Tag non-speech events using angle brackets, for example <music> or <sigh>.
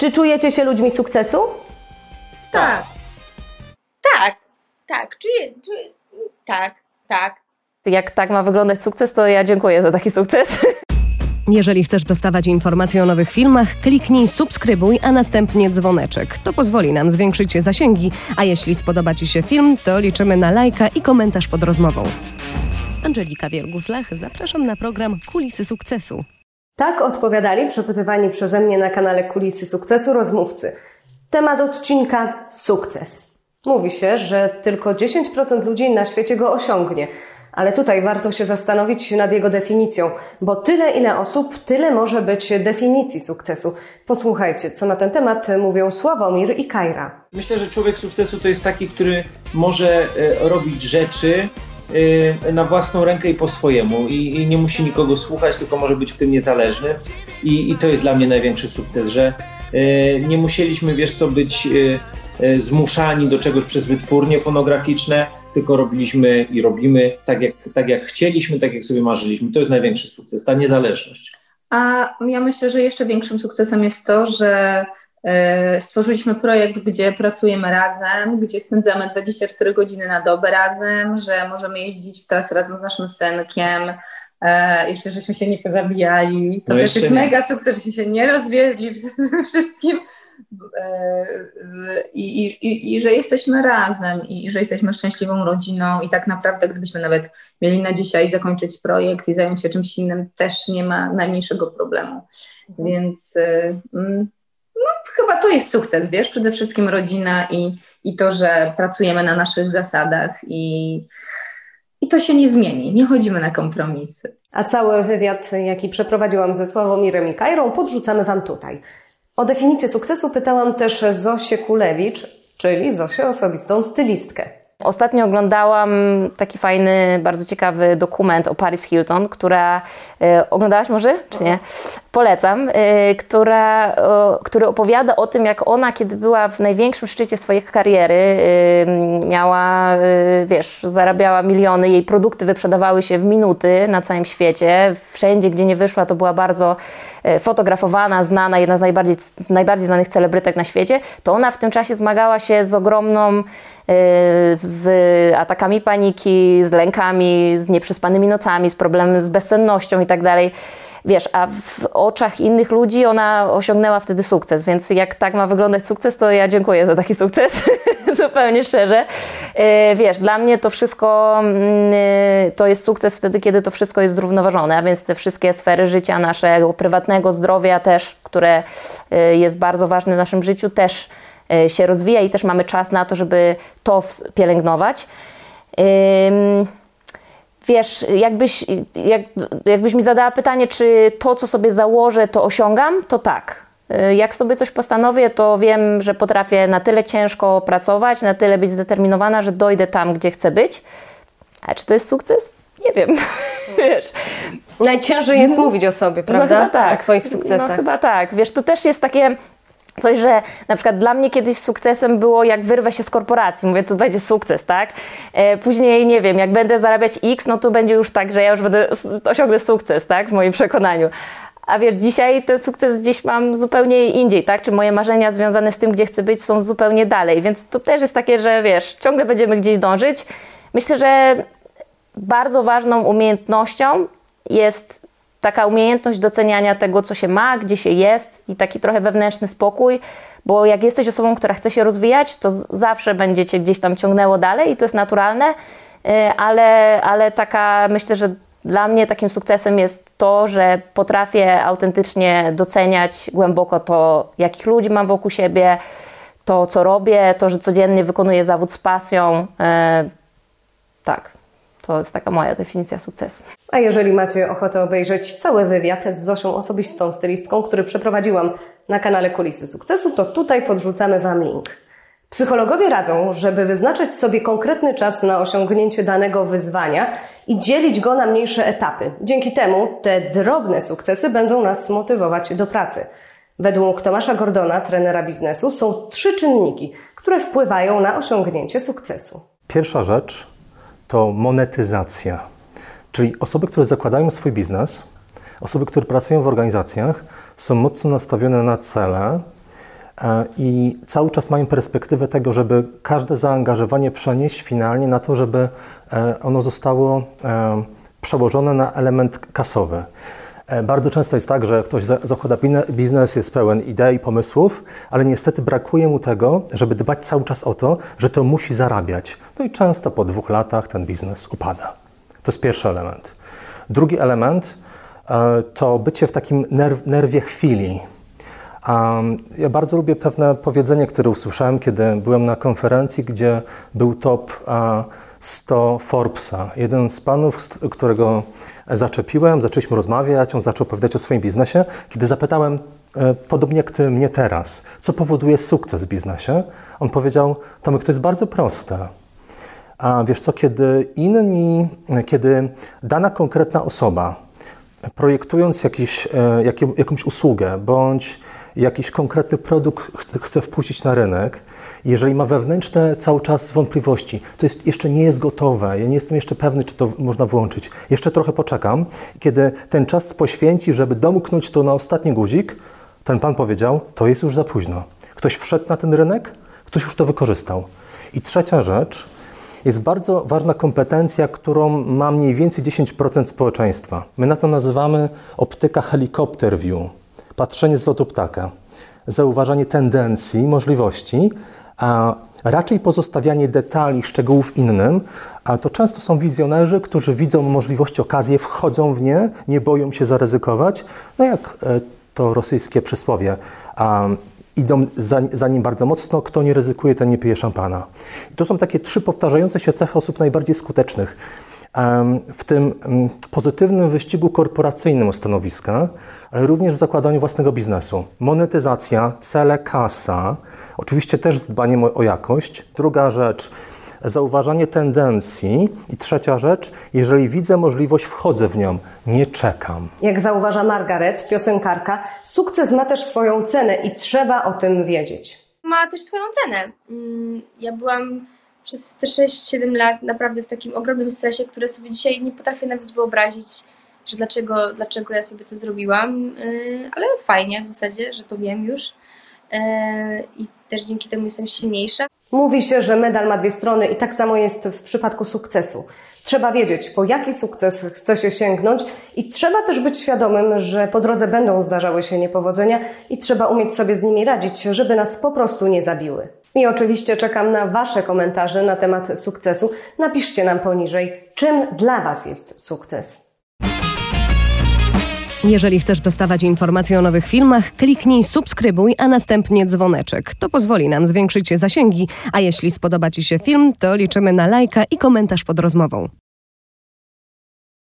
Czy czujecie się ludźmi sukcesu? Tak. Tak, tak, czuję, czuję, tak, tak. Jak tak ma wyglądać sukces, to ja dziękuję za taki sukces. <laughs> Jeżeli chcesz dostawać informacje o nowych filmach, kliknij subskrybuj, a następnie dzwoneczek. To pozwoli nam zwiększyć zasięgi, a jeśli spodoba Ci się film, to liczymy na lajka i komentarz pod rozmową. Angelika Wiergus-Lach, zapraszam na program Kulisy Sukcesu. Tak odpowiadali przepytywani przeze mnie na kanale Kulisy Sukcesu rozmówcy. Temat odcinka sukces. Mówi się, że tylko 10% ludzi na świecie go osiągnie, ale tutaj warto się zastanowić nad jego definicją, bo tyle ile osób, tyle może być definicji sukcesu. Posłuchajcie, co na ten temat mówią Sławomir i Kajra. Myślę, że człowiek sukcesu to jest taki, który może e, robić rzeczy na własną rękę i po swojemu i, i nie musi nikogo słuchać, tylko może być w tym niezależny i, i to jest dla mnie największy sukces, że e, nie musieliśmy, wiesz co, być e, zmuszani do czegoś przez wytwórnie fonograficzne, tylko robiliśmy i robimy tak jak, tak jak chcieliśmy, tak jak sobie marzyliśmy. To jest największy sukces, ta niezależność. A ja myślę, że jeszcze większym sukcesem jest to, że stworzyliśmy projekt, gdzie pracujemy razem, gdzie spędzamy 24 godziny na dobę razem, że możemy jeździć w trasę razem z naszym synkiem. E, jeszcze żeśmy się nie pozabijali. To No też jest nie. mega sukces, żeśmy się nie rozwiedli <laughs> wszystkim. E, i, i, i, I że jesteśmy razem, i, i że jesteśmy szczęśliwą rodziną, i tak naprawdę, gdybyśmy nawet mieli na dzisiaj zakończyć projekt i zająć się czymś innym, też nie ma najmniejszego problemu. Więc y, mm, no, chyba to jest sukces, wiesz, przede wszystkim rodzina i, i to, że pracujemy na naszych zasadach i, i to się nie zmieni, nie chodzimy na kompromisy. A cały wywiad, jaki przeprowadziłam ze Sławomirem i Kajrą, podrzucamy Wam tutaj. O definicję sukcesu pytałam też Zosię Kulewicz, czyli Zosię osobistą stylistkę. Ostatnio oglądałam taki fajny, bardzo ciekawy dokument o Paris Hilton, która e, oglądałaś może, czy nie? Polecam, e, która, o, który opowiada o tym, jak ona, kiedy była w największym szczycie swojej kariery, e, miała, wiesz, zarabiała miliony, jej produkty wyprzedawały się w minuty na całym świecie. Wszędzie, gdzie nie wyszła, to była bardzo fotografowana, znana, jedna z najbardziej, z najbardziej znanych celebrytek na świecie, to ona w tym czasie zmagała się z ogromną z atakami paniki, z lękami, z nieprzespanymi nocami, z problemem z bezsennością i tak dalej. Wiesz, a w oczach innych ludzi ona osiągnęła wtedy sukces, więc jak tak ma wyglądać sukces, to ja dziękuję za taki sukces, <laughs> zupełnie szczerze. E, Wiesz, dla mnie to wszystko mm, to jest sukces wtedy, kiedy to wszystko jest zrównoważone, a więc te wszystkie sfery życia naszego prywatnego, zdrowia też, które jest bardzo ważne w naszym życiu, też się rozwija i też mamy czas na to, żeby to pielęgnować. Wiesz, jakbyś, jak, jakbyś mi zadała pytanie, czy to, co sobie założę, to osiągam, to tak. Y, Jak sobie coś postanowię, to wiem, że potrafię na tyle ciężko pracować, na tyle być zdeterminowana, że dojdę tam, gdzie chcę być. A czy to jest sukces? Nie wiem. <laughs> Wiesz, Najciężej jest mówić o sobie, prawda? No tak. O swoich sukcesach. No chyba tak. Wiesz, to też jest takie coś, że na przykład dla mnie kiedyś sukcesem było, jak wyrwę się z korporacji. Mówię, to będzie sukces, tak? E, później, nie wiem, jak będę zarabiać X, no to będzie już tak, że ja już będę osiągnę sukces, tak? W moim przekonaniu. A wiesz, dzisiaj ten sukces gdzieś mam zupełnie indziej, tak? Czy moje marzenia związane z tym, gdzie chcę być, są zupełnie dalej. Więc to też jest takie, że wiesz, ciągle będziemy gdzieś dążyć. Myślę, że bardzo ważną umiejętnością jest taka umiejętność doceniania tego, co się ma, gdzie się jest i taki trochę wewnętrzny spokój, bo jak jesteś osobą, która chce się rozwijać, to zawsze będzie cię gdzieś tam ciągnęło dalej i to jest naturalne, y, ale, ale taka myślę, że dla mnie takim sukcesem jest to, że potrafię autentycznie doceniać głęboko to, jakich ludzi mam wokół siebie, to, co robię, to, że codziennie wykonuję zawód z pasją. y, Tak, to jest taka moja definicja sukcesu. A jeżeli macie ochotę obejrzeć cały wywiad z Zosią osobistą stylistką, który przeprowadziłam na kanale Kulisy Sukcesu, to tutaj podrzucamy Wam link. Psychologowie radzą, żeby wyznaczyć sobie konkretny czas na osiągnięcie danego wyzwania i dzielić go na mniejsze etapy. Dzięki temu te drobne sukcesy będą nas motywować do pracy. Według Tomasza Gordona, trenera biznesu, są trzy czynniki, które wpływają na osiągnięcie sukcesu. Pierwsza rzecz to monetyzacja, czyli osoby, które zakładają swój biznes, osoby, które pracują w organizacjach, są mocno nastawione na cele e, i cały czas mają perspektywę tego, żeby każde zaangażowanie przenieść finalnie na to, żeby e, ono zostało e, przełożone na element kasowy. E, Bardzo często jest tak, że ktoś za- zakłada biznes, jest pełen idei, pomysłów, ale niestety brakuje mu tego, żeby dbać cały czas o to, że to musi zarabiać. No i często po dwóch latach ten biznes upada. To jest pierwszy element. Drugi element e, to bycie w takim nerw, nerwie chwili. Ja bardzo lubię pewne powiedzenie, które usłyszałem, kiedy byłem na konferencji, gdzie był top 100 Forbesa. Jeden z panów, którego zaczepiłem, zaczęliśmy rozmawiać, on zaczął opowiadać o swoim biznesie. Kiedy zapytałem, e, podobnie jak ty mnie teraz, co powoduje sukces w biznesie, on powiedział, Tomek, to jest bardzo proste. A wiesz co, kiedy inni, kiedy dana konkretna osoba, projektując jakiś, e, jakąś usługę bądź jakiś konkretny produkt chce wpuścić na rynek, jeżeli ma wewnętrzne cały czas wątpliwości, to jest, jeszcze nie jest gotowe, ja nie jestem jeszcze pewny, czy to można włączyć. Jeszcze trochę poczekam. Kiedy ten czas poświęci, żeby domknąć to na ostatni guzik, ten pan powiedział, to jest już za późno. Ktoś wszedł na ten rynek, ktoś już to wykorzystał. I trzecia rzecz, jest bardzo ważna kompetencja, którą ma mniej więcej 10% społeczeństwa. My na to nazywamy optyka helikopter view, patrzenie z lotu ptaka, zauważanie tendencji, możliwości, a raczej pozostawianie detali, szczegółów innym, a to często są wizjonerzy, którzy widzą możliwości, okazje, wchodzą w nie, nie boją się zaryzykować, no jak e, to rosyjskie przysłowie, idą za, za nim bardzo mocno, kto nie ryzykuje, ten nie pije szampana. I to są takie trzy powtarzające się cechy osób najbardziej skutecznych. W tym pozytywnym wyścigu korporacyjnym o stanowiska, ale również w zakładaniu własnego biznesu. Monetyzacja, cele, kasa, oczywiście też z dbaniem o, o jakość. Druga rzecz, zauważanie tendencji. I trzecia rzecz, jeżeli widzę możliwość, wchodzę w nią, nie czekam. Jak zauważa Margaret, piosenkarka, sukces ma też swoją cenę i trzeba o tym wiedzieć. ma też swoją cenę. Mm, Ja byłam przez te 6-7 lat naprawdę w takim ogromnym stresie, które sobie dzisiaj nie potrafię nawet wyobrazić, że dlaczego, dlaczego ja sobie to zrobiłam, Yy, ale fajnie w zasadzie, że to wiem już Yy, i też dzięki temu jestem silniejsza. Mówi się, że medal ma dwie strony i tak samo jest w przypadku sukcesu. Trzeba wiedzieć, po jaki sukces chce się sięgnąć i trzeba też być świadomym, że po drodze będą zdarzały się niepowodzenia i trzeba umieć sobie z nimi radzić, żeby nas po prostu nie zabiły. I oczywiście czekam na Wasze komentarze na temat sukcesu. Napiszcie nam poniżej, czym dla Was jest sukces. Jeżeli chcesz dostawać informacje o nowych filmach, kliknij subskrybuj, a następnie dzwoneczek. To pozwoli nam zwiększyć zasięgi, a jeśli spodoba Ci się film, to liczymy na lajka i komentarz pod rozmową.